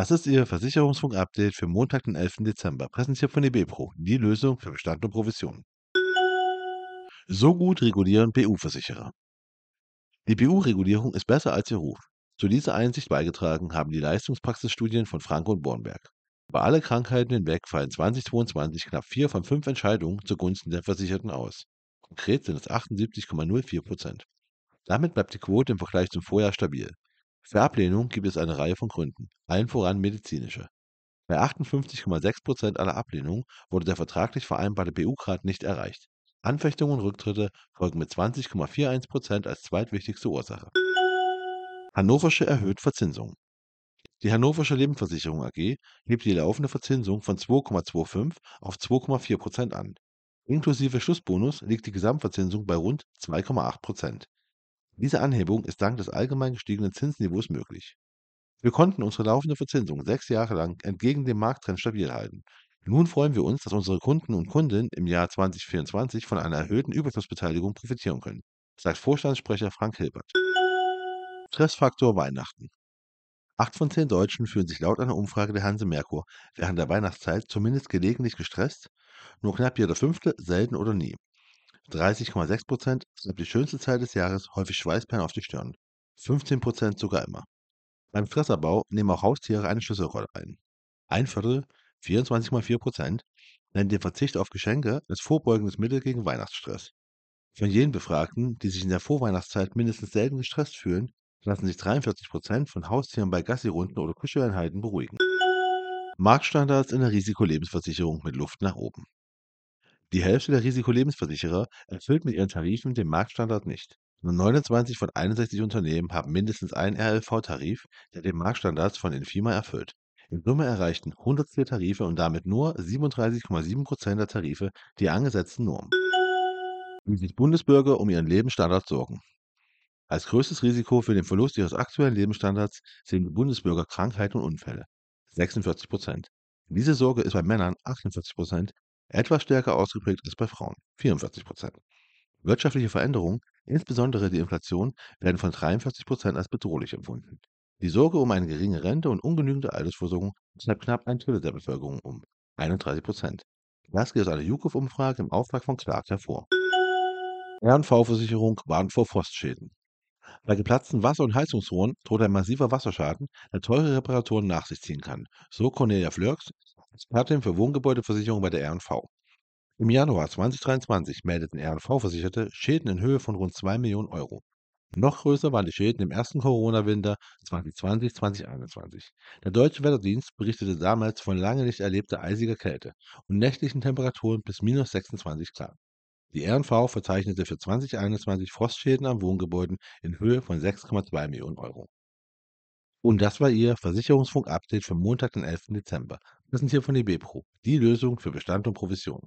Das ist Ihr Versicherungsfunk-Update für Montag, den 11. Dezember, präsentiert von eBepro, die Lösung für Bestand und Provision. So gut regulieren BU-Versicherer. Die BU-Regulierung ist besser als ihr Ruf. Zu dieser Einsicht beigetragen haben die Leistungspraxisstudien von Franke und Bornberg. Über alle Krankheiten hinweg fallen 2022 knapp vier von fünf Entscheidungen zugunsten der Versicherten aus. Konkret sind es 78,04 Prozent. Damit bleibt die Quote im Vergleich zum Vorjahr stabil. Für Ablehnung gibt es eine Reihe von Gründen, allen voran medizinische. Bei 58,6 Prozent aller Ablehnungen wurde der vertraglich vereinbarte BU-Grad nicht erreicht. Anfechtungen und Rücktritte folgen mit 20,41 Prozent als zweitwichtigste Ursache. Hannoversche erhöht Verzinsung. Die Hannoversche Lebensversicherung AG hebt die laufende Verzinsung von 2,25 auf 2,4 Prozent an. Inklusive Schlussbonus liegt die Gesamtverzinsung bei rund 2,8 Prozent. Diese Anhebung ist dank des allgemein gestiegenen Zinsniveaus möglich. Wir konnten unsere laufende Verzinsung sechs Jahre lang entgegen dem Markttrend stabil halten. Nun freuen wir uns, dass unsere Kunden und Kundinnen im Jahr 2024 von einer erhöhten Überschussbeteiligung profitieren können, sagt Vorstandssprecher Frank Hilbert. Stressfaktor Weihnachten. Acht von zehn Deutschen fühlen sich laut einer Umfrage der Hanse Merkur während der Weihnachtszeit zumindest gelegentlich gestresst, nur knapp jeder Fünfte selten oder nie. 30,6 Prozent sind die schönste Zeit des Jahres häufig Schweißperlen auf die Stirn. 15 Prozent sogar immer. Beim Stressabbau nehmen auch Haustiere eine Schlüsselrolle ein. Ein Viertel, 24,4 Prozent, nennen den Verzicht auf Geschenke als vorbeugendes Mittel gegen Weihnachtsstress. Von jenen Befragten, die sich in der Vorweihnachtszeit mindestens selten gestresst fühlen, lassen sich 43 Prozent von Haustieren bei Gassirunden oder Kuscheleinheiten beruhigen. Marktstandards in der Risikolebensversicherung mit Luft nach oben. Die Hälfte der Risikolebensversicherer erfüllt mit ihren Tarifen den Marktstandard nicht. Nur 29 von 61 Unternehmen haben mindestens einen RLV-Tarif, der den Marktstandards von Infima erfüllt. In Summe erreichten 104 Tarife und damit nur 37,7 Prozent der Tarife die angesetzten Normen. Wie sich Bundesbürger um ihren Lebensstandard sorgen. Als größtes Risiko für den Verlust ihres aktuellen Lebensstandards sehen die Bundesbürger Krankheiten und Unfälle. 46 Prozent. Diese Sorge ist bei Männern 48 Prozent etwas stärker ausgeprägt als bei Frauen, 44 Prozent. Wirtschaftliche Veränderungen, insbesondere die Inflation, werden von 43 Prozent als bedrohlich empfunden. Die Sorge um eine geringe Rente und ungenügende Altersversorgung treibt knapp ein Drittel der Bevölkerung um, 31 Prozent. Das geht aus einer Jukov-Umfrage im Auftrag von Clark hervor. RNV-Versicherung warnt vor Frostschäden. Bei geplatzten Wasser- und Heizungsrohren droht ein massiver Wasserschaden, der teure Reparaturen nach sich ziehen kann, so Cornelia Flörks, Expertin für Wohngebäudeversicherung bei der R&V. Im Januar 2023 meldeten R&V-Versicherte Schäden in Höhe von rund 2 Millionen Euro. Noch größer waren die Schäden im ersten Corona-Winter 2020-2021. Der Deutsche Wetterdienst berichtete damals von lange nicht erlebter eisiger Kälte und nächtlichen Temperaturen bis minus 26 Grad. Die R&V verzeichnete für 2021 Frostschäden an Wohngebäuden in Höhe von 6,2 Millionen Euro. Und das war Ihr Versicherungsfunk-Update für Montag, den 11. Dezember. Das sind hier von eBepro, die Lösung für Bestand und Provision.